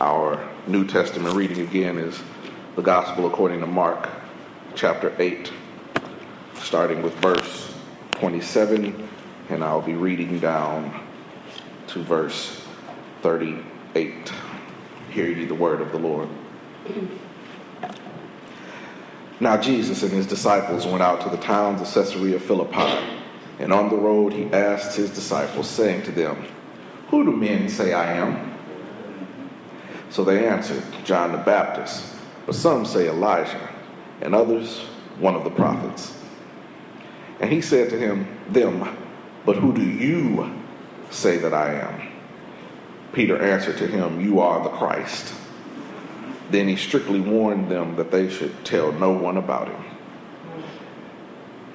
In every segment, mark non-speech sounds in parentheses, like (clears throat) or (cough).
Our New Testament reading again is the Gospel according to Mark, chapter 8, starting with verse 27, and I'll be reading down to verse 38. Hear ye the word of the Lord. (clears throat) Now Jesus and his disciples went out to the towns of Caesarea Philippi, and on the road he asked his disciples, saying to them, Who do men say I am? So they answered, John the Baptist, but some say Elijah, and others one of the prophets. And he said to him, them, But who do you say that I am? Peter answered to him, You are the Christ. Then he strictly warned them that they should tell no one about him.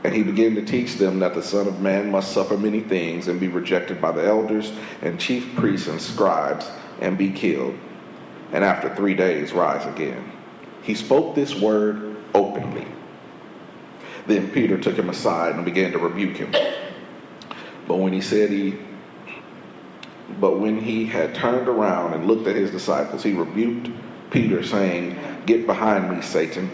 And he began to teach them that the Son of Man must suffer many things and be rejected by the elders and chief priests and scribes and be killed, and after three days rise again. He spoke this word openly. Then Peter took him aside and began to rebuke him. But when he said he but when he had turned around and looked at his disciples, he rebuked Peter, saying, Get behind me, Satan,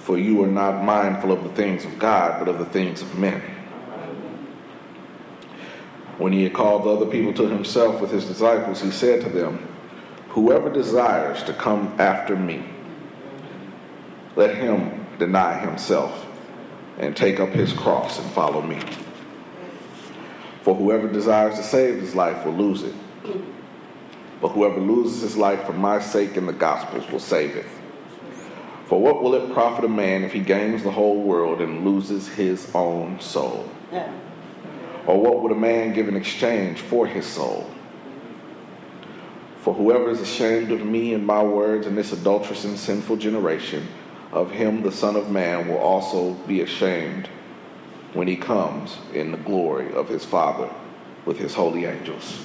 for you are not mindful of the things of God, but of the things of men. When he had called the other people to himself with his disciples, he said to them, Whoever desires to come after me, let him deny himself and take up his cross and follow me. For whoever desires to save his life will lose it. But whoever loses his life for my sake and the gospel's will save it. For what will it profit a man if he gains the whole world and loses his own soul? Yeah. Or what would a man give in exchange for his soul? For whoever is ashamed of me and my words in this adulterous and sinful generation, of him the Son of Man will also be ashamed when he comes in the glory of his Father with his holy angels.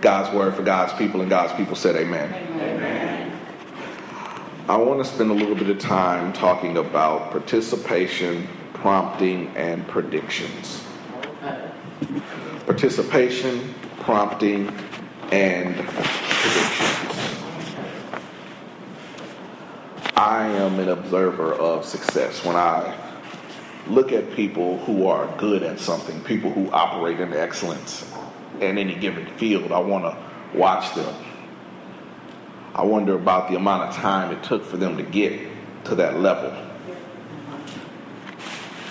God's word for God's people, and God's people said, Amen. Amen. I want to spend a little bit of time talking about participation, prompting, and predictions. Participation, prompting, and predictions. I am an observer of success. When I look at people who are good at something, people who operate in excellence in any given field, I want to watch them. I wonder about the amount of time it took for them to get to that level.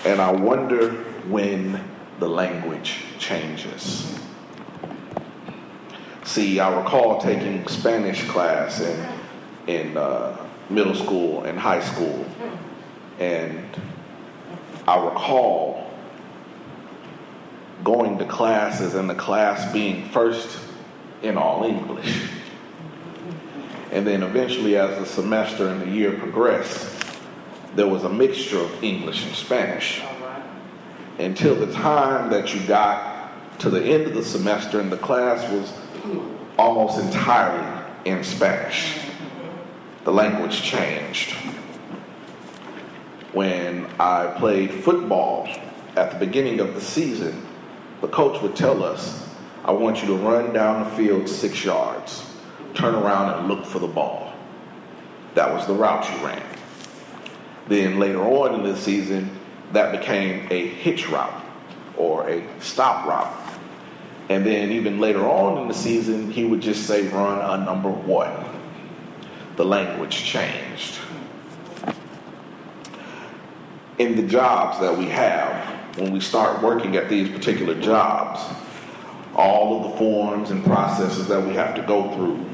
And I wonder when the language changes. See, I recall taking Spanish class in, in uh, middle school and high school. And I recall going to classes and the class being first in all English. And then eventually, as the semester and the year progressed, there was a mixture of English and Spanish. Until the time that you got to the end of the semester and the class was almost entirely in Spanish the language changed. When I played football at the beginning of the season, the coach would tell us, I want you to run down the field six yards, turn around and look for the ball. That was the route you ran. Then later on in the season, that became a hitch route or a stop route. And then even later on in the season, he would just say, run a number one the language changed. In the jobs that we have, when we start working at these particular jobs, all of the forms and processes that we have to go through,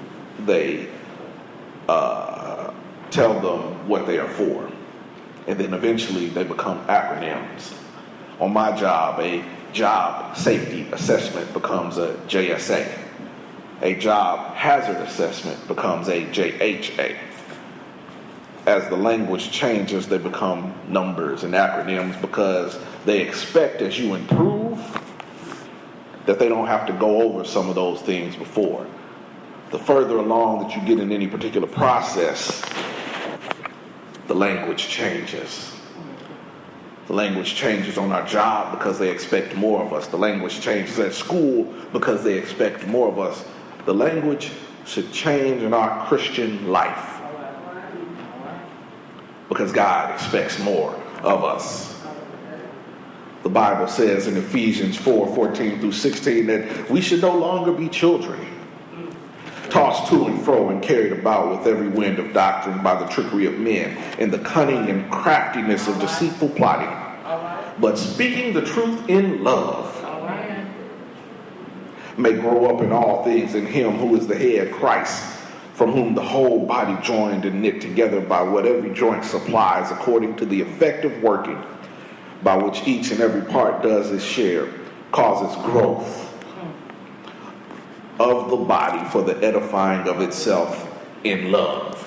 they uh, tell them what they are for. And then eventually they become acronyms. On my job, a job safety assessment becomes a JSA a job hazard assessment becomes a JHA. As the language changes, they become numbers and acronyms because they expect as you improve that they don't have to go over some of those things before. The further along that you get in any particular process, the language changes. The language changes on our job because they expect more of us. The language changes at school because they expect more of us The language should change in our Christian life because God expects more of us. The Bible says in Ephesians 4 14 through 16 that we should no longer be children, tossed to and fro and carried about with every wind of doctrine by the trickery of men and the cunning and craftiness of deceitful plotting, but speaking the truth in love may grow up in all things in him who is the head, Christ, from whom the whole body joined and knit together by what every joint supplies according to the effective working by which each and every part does its share, causes growth of the body for the edifying of itself in love.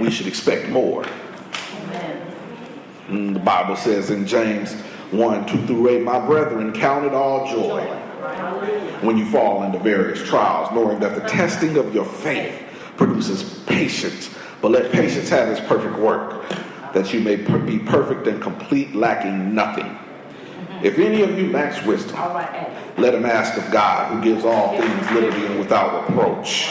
We should expect more. And mm, the Bible says in James 1 2 through 8, My brethren, count it all joy when you fall into various trials, knowing that the testing of your faith produces patience. But let patience have its perfect work, that you may be perfect and complete, lacking nothing. If any of you lacks wisdom, let him ask of God, who gives all things liberty and without reproach,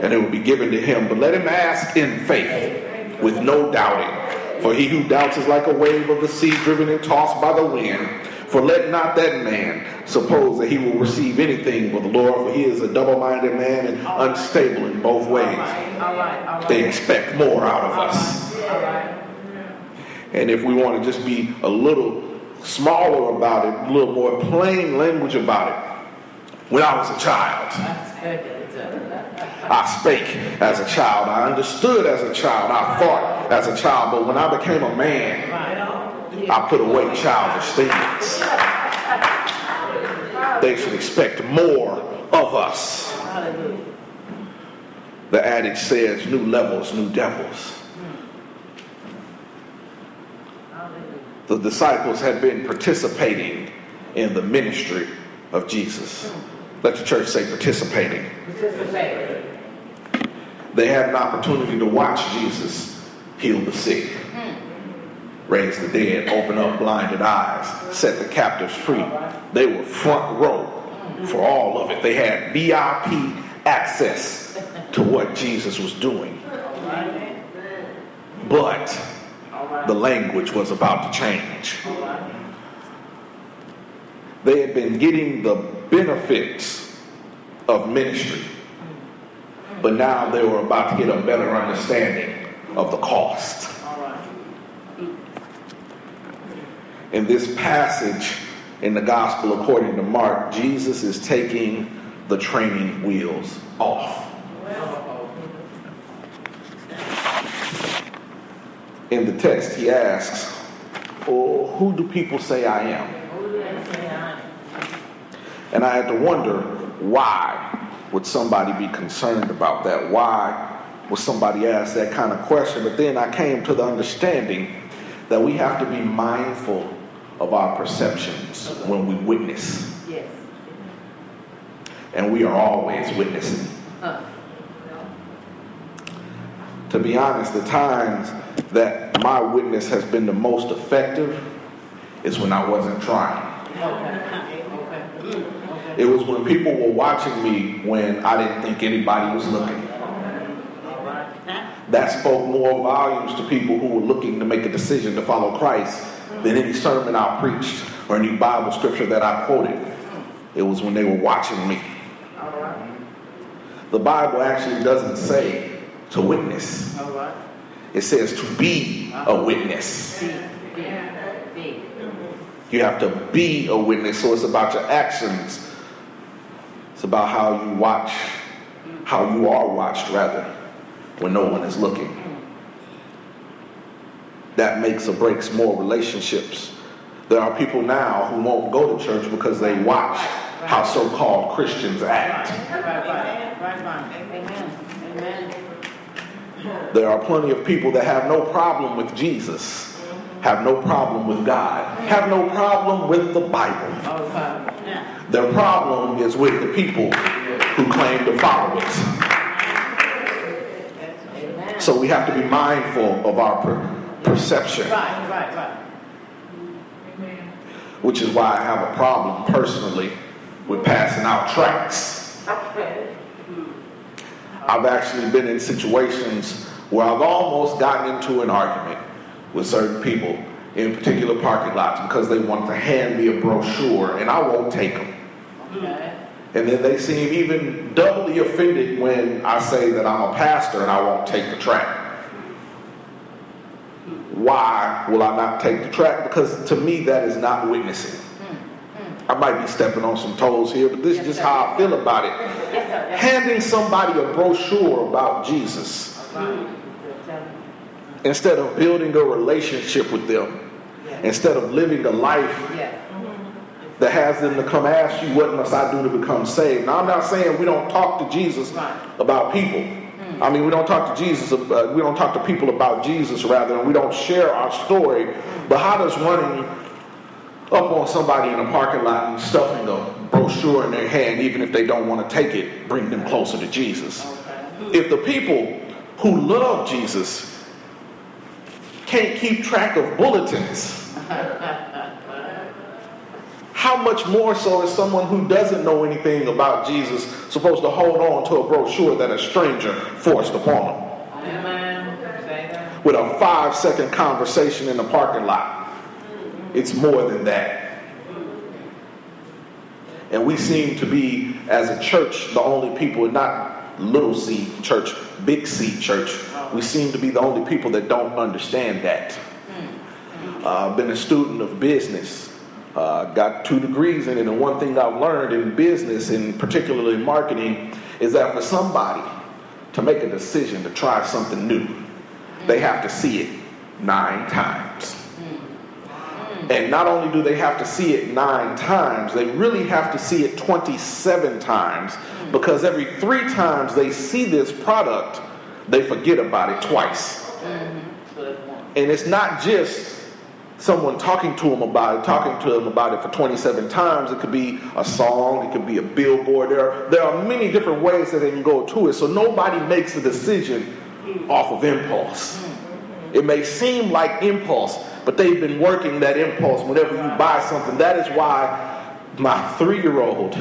and it will be given to him. But let him ask in faith, with no doubting. For he who doubts is like a wave of the sea driven and tossed by the wind. For let not that man suppose that he will receive anything from the Lord, for he is a double minded man and unstable in both ways. They expect more out of us. And if we want to just be a little smaller about it, a little more plain language about it, when I was a child, I spake as a child, I understood as a child, I thought as a child, but when I became a man, I put away childish things. They should expect more of us. The adage says, new levels, new devils. The disciples had been participating in the ministry of Jesus. Let the church say participating. participating. They had an opportunity to watch Jesus heal the sick hmm. raise the dead, open up blinded eyes, set the captives free. They were front row for all of it. They had VIP access to what Jesus was doing. But the language was about to change. They had been getting the benefits of ministry, but now they were about to get a better understanding of the cost. In this passage in the gospel according to Mark, Jesus is taking the training wheels off. In the text, he asks, oh, Who do people say I am? And I had to wonder why would somebody be concerned about that? Why would somebody ask that kind of question? But then I came to the understanding that we have to be mindful of our perceptions when we witness. Yes. And we are always witnessing. Uh. To be honest, the times that my witness has been the most effective is when I wasn't trying. It was when people were watching me when I didn't think anybody was looking. That spoke more volumes to people who were looking to make a decision to follow Christ than any sermon I preached or any Bible scripture that I quoted. It was when they were watching me. The Bible actually doesn't say to witness. It says to be a witness. You have to be a witness, so it's about your actions. It's about how you watch, how you are watched, rather, when no one is looking that makes or breaks more relationships. There are people now who won't go to church because they watch how so called Christians act. There are plenty of people that have no problem with Jesus, have no problem with God, have no problem with the Bible. Their problem is with the people who claim to follow it. So we have to be mindful of our perception. Right, right. Which is why I have a problem personally with passing out tracts I've actually been in situations where I've almost gotten into an argument with certain people in particular parking lots because they want to hand me a brochure and I won't take them. Okay. And then they seem even doubly offended when I say that I'm a pastor and I won't take the track. Why will I not take the track? Because to me, that is not witnessing. I might be stepping on some toes here, but this is just how I feel about it. Handing somebody a brochure about Jesus instead of building a relationship with them, instead of living a life that has them to come ask you, What must I do to become saved? Now, I'm not saying we don't talk to Jesus about people. I mean, we don't talk to Jesus, uh, we don't talk to people about Jesus, rather, and we don't share our story. But how does running up on somebody in a parking lot and stuffing a brochure in their hand, even if they don't want to take it, bring them closer to Jesus? If the people who love Jesus can't keep track of bulletins, (laughs) how much more so is someone who doesn't know anything about Jesus supposed to hold on to a brochure that a stranger forced upon them? With a five second conversation in the parking lot. It's more than that. And we seem to be, as a church, the only people, not little c church, big C church, we seem to be the only people that don't understand that. Uh, I've been a student of business uh, got two degrees in it, and one thing I've learned in business, and particularly marketing, is that for somebody to make a decision to try something new, they have to see it nine times. And not only do they have to see it nine times, they really have to see it 27 times because every three times they see this product, they forget about it twice. Mm-hmm. And it's not just someone talking to them about it, talking to them about it for 27 times. It could be a song, it could be a billboard. There are, there are many different ways that they can go to it. So nobody makes a decision mm-hmm. off of impulse. Mm-hmm. It may seem like impulse, but they've been working that impulse whenever you buy something. That is why my three year old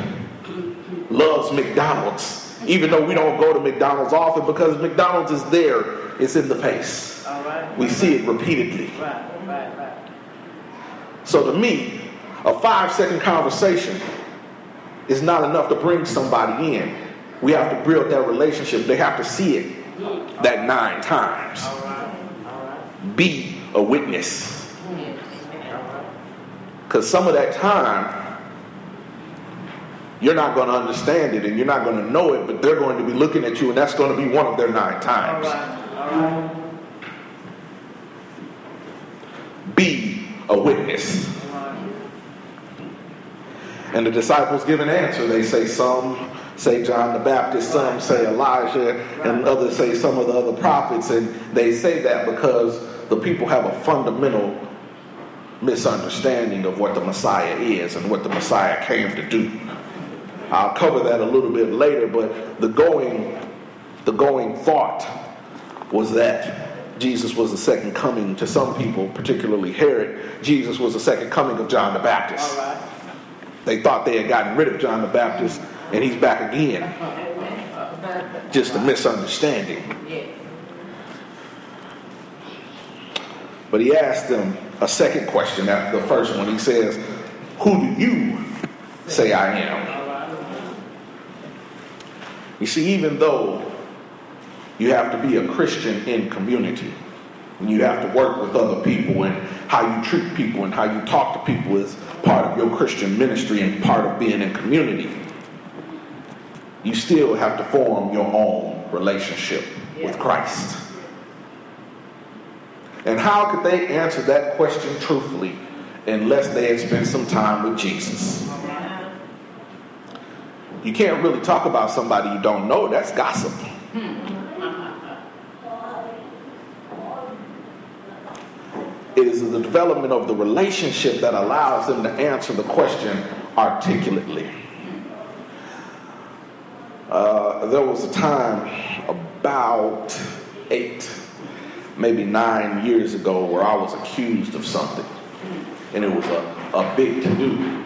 loves McDonald's, even though we don't go to McDonald's often because McDonald's is there, it's in the face. We see it repeatedly. So to me, a five second conversation is not enough to bring somebody in. We have to build that relationship. They have to see it that nine times. Be a witness. Because some of that time, you're not going to understand it and you're not going to know it, but they're going to be looking at you, and that's going to be one of their nine times. Be a witness. And the disciples give an answer. They say some say John the Baptist, some say Elijah, and others say some of the other prophets. And they say that because the people have a fundamental misunderstanding of what the Messiah is and what the Messiah came to do. I'll cover that a little bit later, but the going, the going thought was that Jesus was the second coming to some people, particularly Herod. Jesus was the second coming of John the Baptist. They thought they had gotten rid of John the Baptist, and he's back again. Just a misunderstanding. But he asked them a second question after the first one. He says, Who do you say I am? You see, even though you have to be a Christian in community. And you have to work with other people and how you treat people and how you talk to people is part of your Christian ministry and part of being in community. You still have to form your own relationship with Christ. And how could they answer that question truthfully unless they had spent some time with Jesus? You can't really talk about somebody you don't know, that's gossip. It is the development of the relationship that allows them to answer the question articulately. Uh, there was a time about eight, maybe nine years ago where I was accused of something. And it was a, a big to do.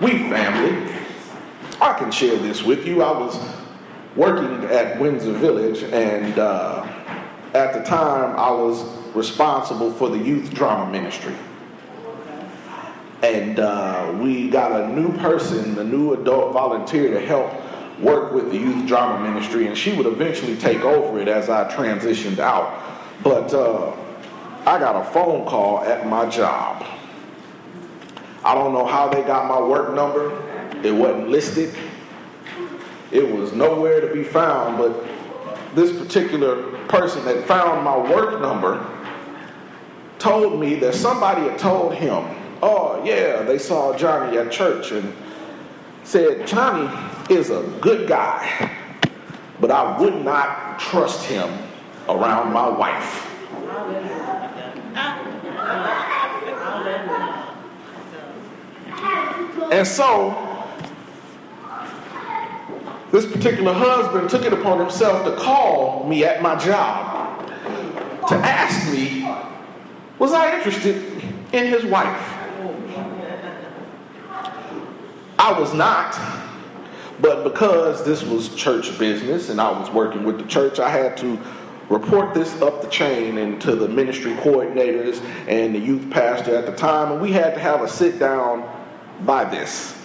We family, I can share this with you. I was working at Windsor Village, and uh, at the time, I was responsible for the youth drama ministry. And uh, we got a new person, a new adult volunteer to help work with the youth drama ministry, and she would eventually take over it as I transitioned out. But uh, I got a phone call at my job. I don't know how they got my work number. It wasn't listed. It was nowhere to be found, but this particular person that found my work number told me that somebody had told him, oh, yeah, they saw Johnny at church and said, Johnny is a good guy, but I would not trust him around my wife. And so, this particular husband took it upon himself to call me at my job to ask me, was I interested in his wife? I was not, but because this was church business and I was working with the church, I had to report this up the chain and to the ministry coordinators and the youth pastor at the time, and we had to have a sit down by this.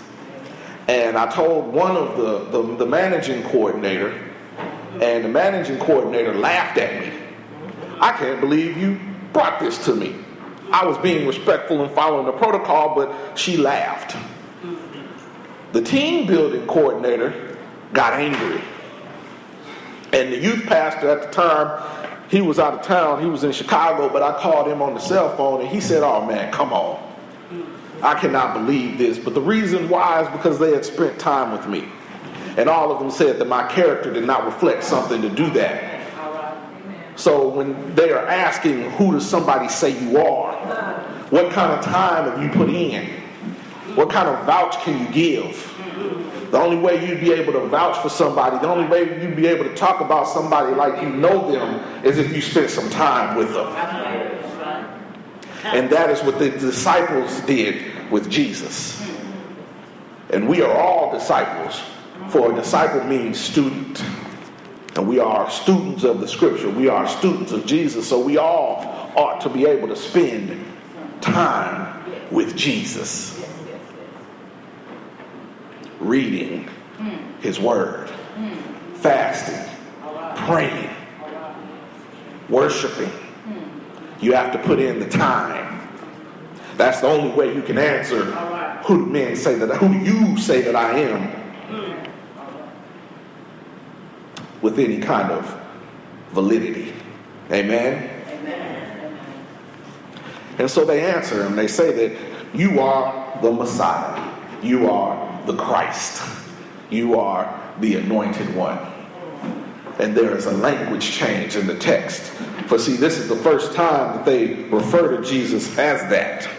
And I told one of the, the, the managing coordinator, and the managing coordinator laughed at me. I can't believe you brought this to me. I was being respectful and following the protocol, but she laughed. The team building coordinator got angry. And the youth pastor at the time, he was out of town. He was in Chicago, but I called him on the cell phone and he said, Oh man, come on. I cannot believe this. But the reason why is because they had spent time with me. And all of them said that my character did not reflect something to do that. So when they are asking, who does somebody say you are? What kind of time have you put in? What kind of vouch can you give? The only way you'd be able to vouch for somebody, the only way you'd be able to talk about somebody like you know them is if you spent some time with them. And that is what the disciples did with Jesus. And we are all disciples, for a disciple means student. And we are students of the scripture. We are students of Jesus. So we all ought to be able to spend time with Jesus. Reading his word, fasting, praying, worshiping. You have to put in the time. That's the only way you can answer who do men say that who you say that I am with any kind of validity. Amen? Amen. And so they answer him. They say that you are the Messiah. You are the Christ. You are the anointed one. And there is a language change in the text. For see, this is the first time that they refer to Jesus as that.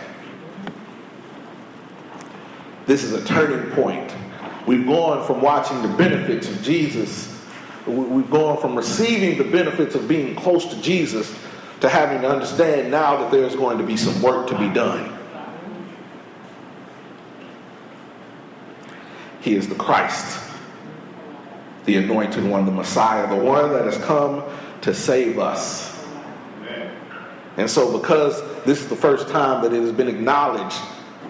This is a turning point. We've gone from watching the benefits of Jesus We've gone from receiving the benefits of being close to Jesus to having to understand now that there's going to be some work to be done. He is the Christ, the anointed one, the Messiah, the one that has come to save us. And so, because this is the first time that it has been acknowledged,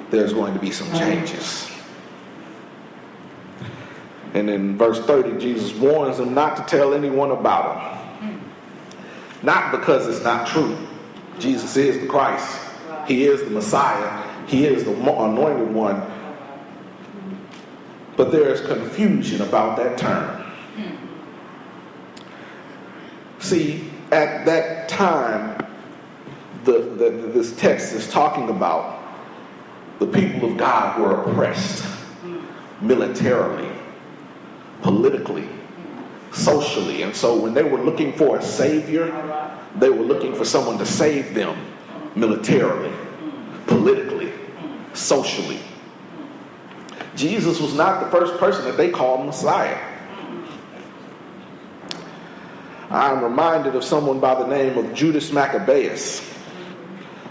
there's going to be some changes. And in verse 30, Jesus warns them not to tell anyone about him. Not because it's not true. Jesus is the Christ, He is the Messiah, He is the anointed one. But there is confusion about that term. See, at that time, the, the, this text is talking about the people of God were oppressed militarily politically, socially. And so when they were looking for a savior, they were looking for someone to save them militarily, politically, socially. Jesus was not the first person that they called Messiah. I'm reminded of someone by the name of Judas Maccabeus,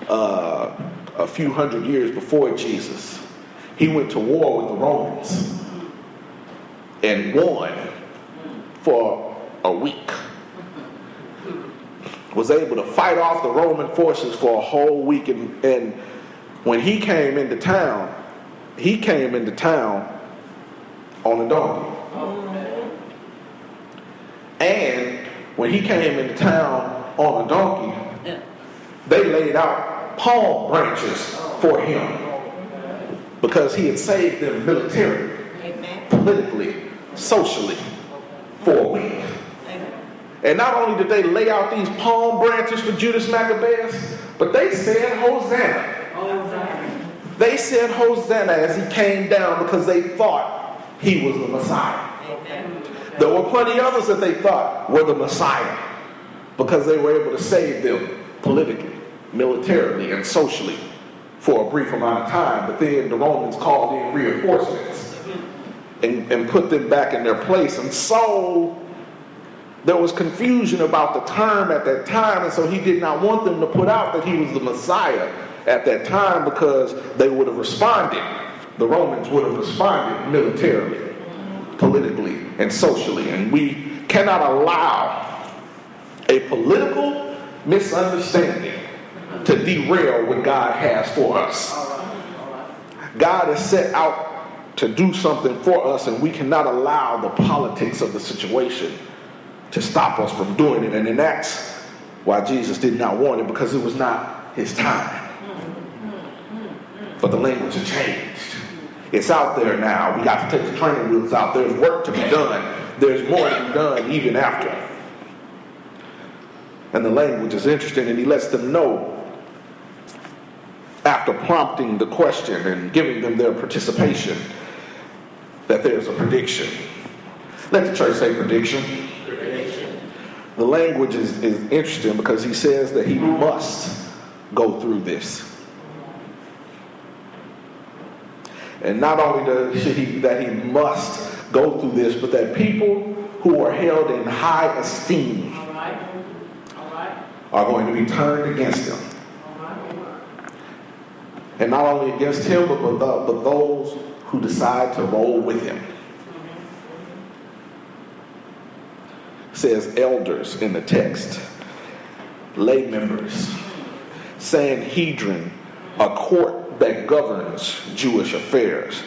uh, a few hundred years before Jesus. He went to war with the Romans and won for a week. Was able to fight off the Roman forces for a whole week. And, and when he came into town, he came into town on a donkey. And when he came into town on a donkey, they laid out palm branches for him because he had saved them militarily, politically, socially for a week. And not only did they lay out these palm branches for Judas Maccabeus, but they said Hosanna. They said Hosanna as he came down because they thought he was the Messiah. There were plenty others that they thought were the Messiah because they were able to save them politically, militarily, and socially for a brief amount of time. But then the Romans called in reinforcements and, and put them back in their place. And so there was confusion about the term at that time, and so he did not want them to put out that he was the Messiah at that time because they would have responded. The Romans would have responded militarily, politically, and socially. And we cannot allow a political misunderstanding to derail what God has for us. God has set out to do something for us, and we cannot allow the politics of the situation to stop us from doing it. And that's why Jesus did not want it because it was not his time. But the language has changed. It's out there now. We got to take the training wheels out. There's work to be done. There's more to be done even after. And the language is interesting, and he lets them know after prompting the question and giving them their participation that there's a prediction. Let the church say prediction. prediction. The language is, is interesting because he says that he must go through this. And not only does he, that he must go through this, but that people who are held in high esteem All right. All right. are going to be turned against him. And not only against him, but, but, but those who decide to roll with him. says elders in the text, lay members, Sanhedrin, a court that governs Jewish affairs.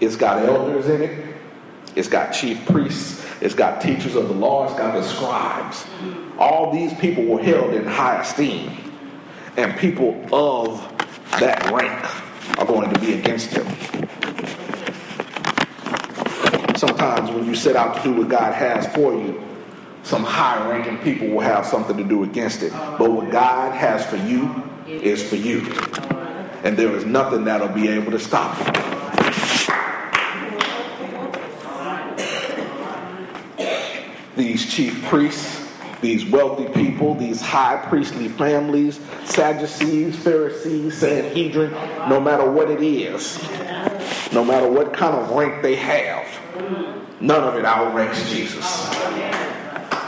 It's got elders in it, it's got chief priests, it's got teachers of the law, it's got the scribes. All these people were held in high esteem, and people of that rank are going to be against him. Sometimes when you set out to do what God has for you, some high ranking people will have something to do against it. But what God has for you is for you. And there is nothing that'll be able to stop it. These chief priests these wealthy people, these high priestly families, Sadducees, Pharisees, Sanhedrin, no matter what it is, no matter what kind of rank they have, none of it outranks Jesus.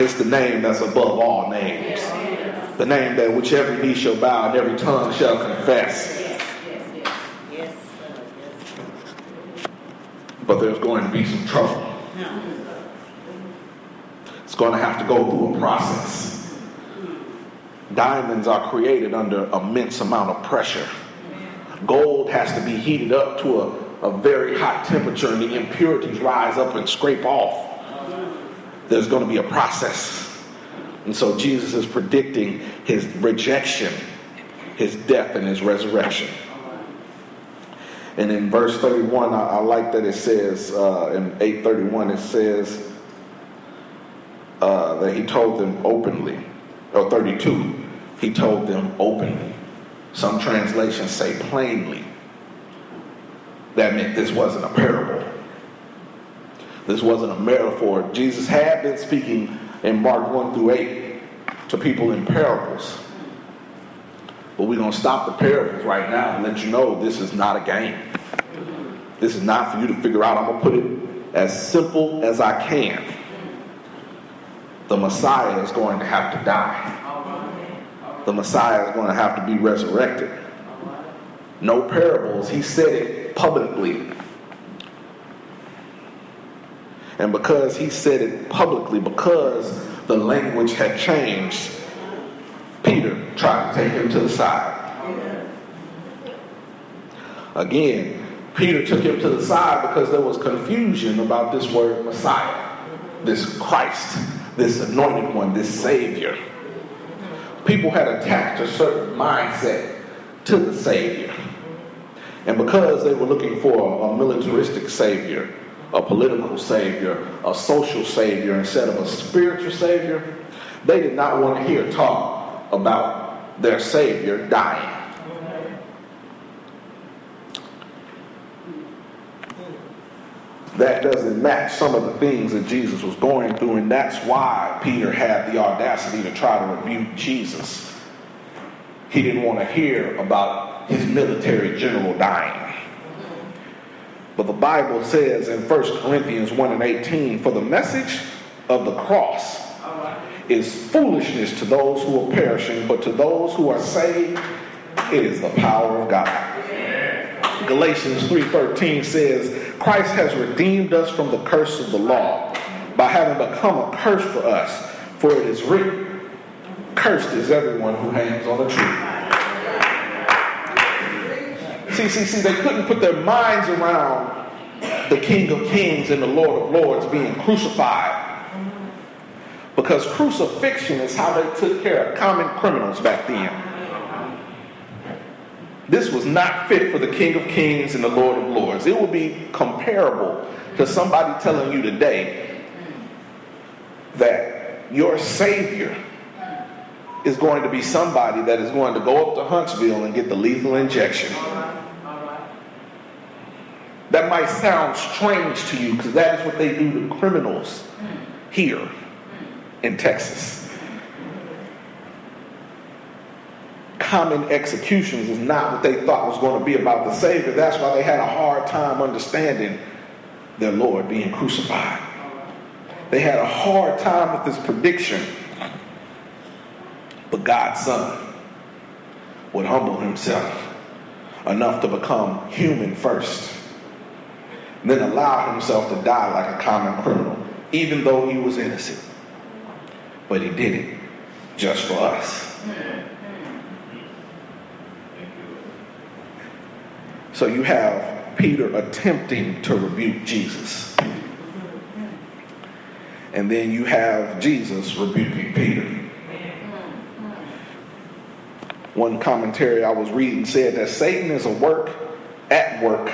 It's the name that's above all names. The name that which every knee shall bow and every tongue shall confess. But there's going to be some trouble it's going to have to go through a process. Diamonds are created under immense amount of pressure. Gold has to be heated up to a, a very hot temperature and the impurities rise up and scrape off. There's going to be a process. And so Jesus is predicting his rejection, his death, and his resurrection. And in verse 31, I, I like that it says, uh, in 831, it says, uh, that he told them openly, or 32, he told them openly. Some translations say plainly. That meant this wasn't a parable. This wasn't a metaphor. Jesus had been speaking in Mark 1 through 8 to people in parables. But we're going to stop the parables right now and let you know this is not a game. This is not for you to figure out. I'm going to put it as simple as I can the Messiah is going to have to die. The Messiah is going to have to be resurrected. No parables. He said it publicly. And because he said it publicly, because the language had changed, Peter tried to take him to the side. Again, Peter took him to the side because there was confusion about this word Messiah, this Christ, this anointed one, this Savior. People had attached a certain mindset to the Savior. And because they were looking for a militaristic Savior, a political Savior, a social Savior instead of a spiritual Savior, they did not want to hear talk about their Savior dying. That doesn't match some of the things that Jesus was going through, and that's why Peter had the audacity to try to rebuke Jesus. He didn't want to hear about his military general dying. But the Bible says in 1 Corinthians 1 and 18, for the message of the cross is foolishness to those who are perishing, but to those who are saved, it is the power of God. Galatians 3:13 says, Christ has redeemed us from the curse of the law by having become a curse for us, for it is written, cursed is everyone who hangs on a tree. See, see, see, they couldn't put their minds around the King of Kings and the Lord of Lords being crucified. Because crucifixion is how they took care of common criminals back then. This was not fit for the King of Kings and the Lord of Lords. It would be comparable to somebody telling you today that your Savior is going to be somebody that is going to go up to Huntsville and get the lethal injection. That might sound strange to you because that is what they do to criminals here in Texas. Common executions is not what they thought was going to be about the Savior. That's why they had a hard time understanding their Lord being crucified. They had a hard time with this prediction. But God's Son would humble himself enough to become human first, then allow himself to die like a common criminal, even though he was innocent. But he did it just for us. So you have Peter attempting to rebuke Jesus. And then you have Jesus rebuking Peter. One commentary I was reading said that Satan is a work at work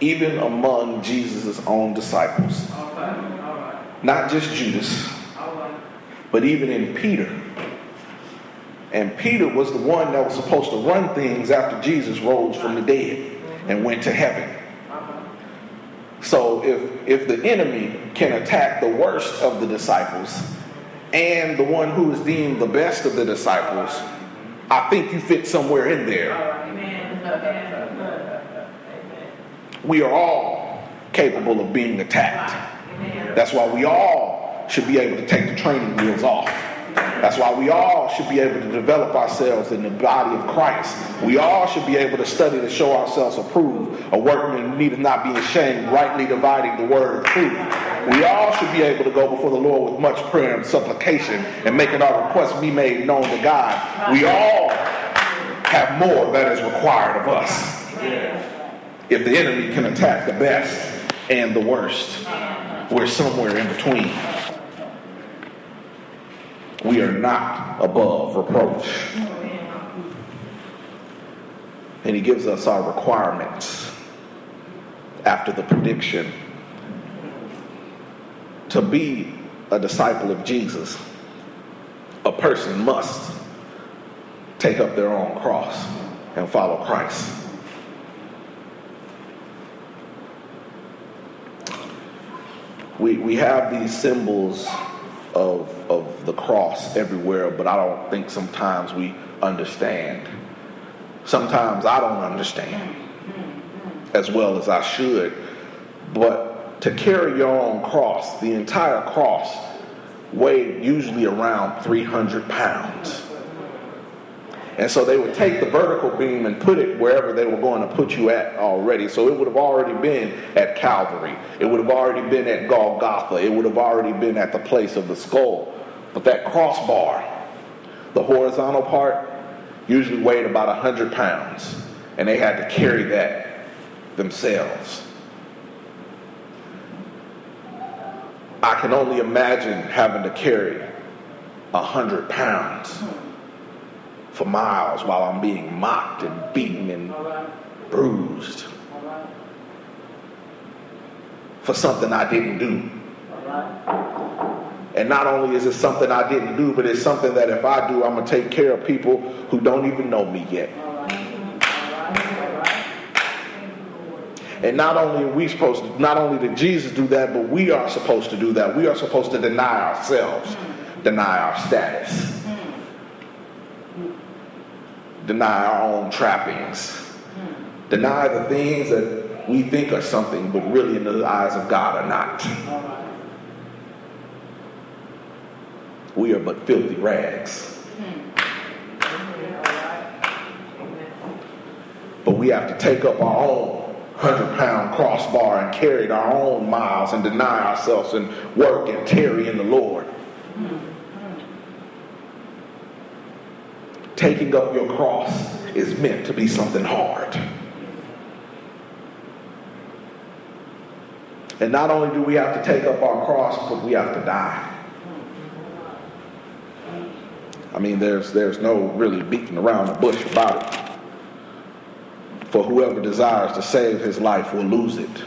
even among Jesus' own disciples. Not just Judas, but even in Peter. And Peter was the one that was supposed to run things after Jesus rose from the dead and went to heaven. So if if the enemy can attack the worst of the disciples and the one who is deemed the best of the disciples, I think you fit somewhere in there. We are all capable of being attacked. That's why we all should be able to take the training wheels off. That's why we all should be able to develop ourselves in the body of Christ. We all should be able to study to show ourselves approved, a workman needeth not be ashamed, rightly dividing the word of truth. We all should be able to go before the Lord with much prayer and supplication and making our requests be made known to God. We all have more that is required of us. If the enemy can attack the best and the worst, we're somewhere in between. We are not above reproach. And he gives us our requirements after the prediction to be a disciple of Jesus. A person must take up their own cross and follow Christ. We, we have these symbols of, of the cross everywhere, but I don't think sometimes we understand. Sometimes I don't understand as well as I should. But to carry your own cross, the entire cross, weighed usually around 300 pounds. And so they would take the vertical beam and put it wherever they were going to put you at already. So it would have already been at Calvary. It would have already been at Golgotha. It would have already been at the place of the skull. But that crossbar, the horizontal part, usually weighed about 100 pounds. And they had to carry that themselves. I can only imagine having to carry 100 pounds for miles while I'm being mocked and beaten and bruised for something I didn't do. And not only is it something I didn't do, but it's something that if I do, I'm going to take care of people who don't even know me yet. And not only are we supposed to, not only did Jesus do that, but we are supposed to do that. We are supposed to deny ourselves, deny our status deny our own trappings, deny the things that we think are something, but really in the eyes of God are not. We are but filthy rags. But we have to take up our own 100 pound crossbar and carry our own miles and deny ourselves and work and tarry in the Lord. Taking up your cross is meant to be something hard. And not only do we have to take up our cross, but we have to die. I mean, there's, there's no really beating around the bush about it. For whoever desires to save his life will lose it.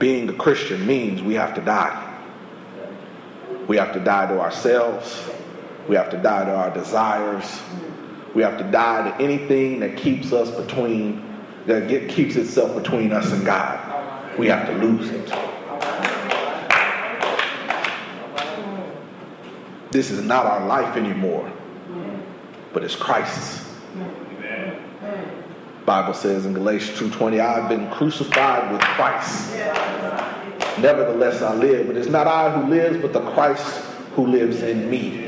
Being a Christian means we have to die. We have to die to ourselves. We have to die to our desires. We have to die to anything that keeps us between, that get, keeps itself between us and God. We have to lose it. This is not our life anymore, but it's Christ's. Bible says in Galatians 2:20, I've been crucified with Christ. Nevertheless I live, but it's not I who lives, but the Christ who lives in me.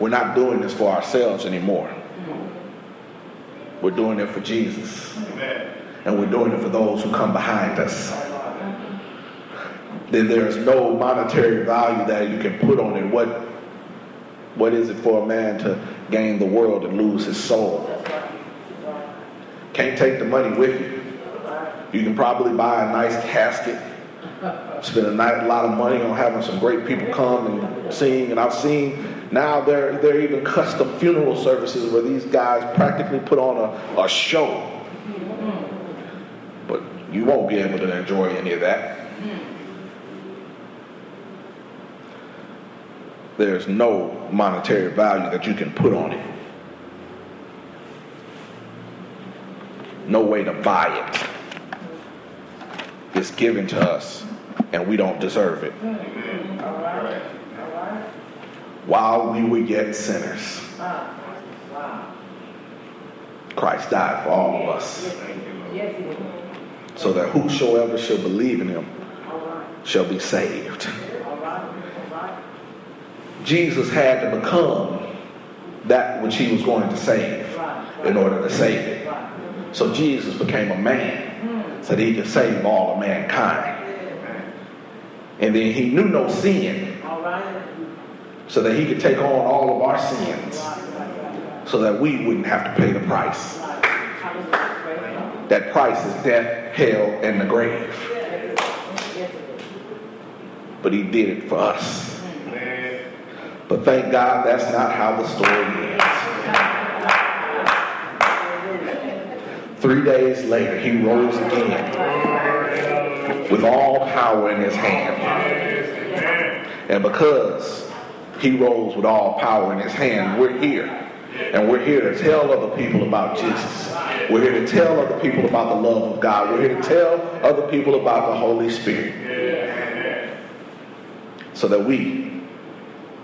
We're not doing this for ourselves anymore. We're doing it for Jesus. And we're doing it for those who come behind us. Then there is no monetary value that you can put on it. What, what is it for a man to gain the world and lose his soul? Can't take the money with you. You can probably buy a nice casket, spend a lot of money on having some great people come and sing. And I've seen now there, there are even custom funeral services where these guys practically put on a, a show. But you won't be able to enjoy any of that. There's no monetary value that you can put on it. No way to buy it. It's given to us, and we don't deserve it while we were yet sinners. Christ died for all of us. So that whosoever shall believe in him shall be saved. Jesus had to become that which he was going to save in order to save it. So Jesus became a man so that he could save all of mankind. And then he knew no sin so that he could take on all of our sins so that we wouldn't have to pay the price. That price is death, hell, and the grave. But he did it for us. But thank God that's not how the story ends. Three days later, he rose again with all power in his hand. And because he rose with all power in his hand. We're here. And we're here to tell other people about Jesus. We're here to tell other people about the love of God. We're here to tell other people about the Holy Spirit. So that we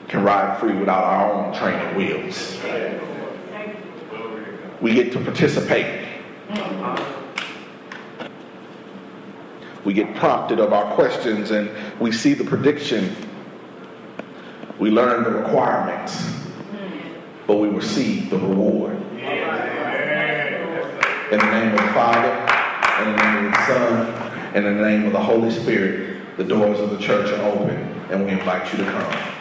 can ride free without our own training wheels. We get to participate. We get prompted of our questions and we see the prediction We learned the requirements, hmm. but we received the reward. In the name of the Father, in the name of the Son, and in the name of the Holy Spirit, the doors of the church are open, and we invite you to come.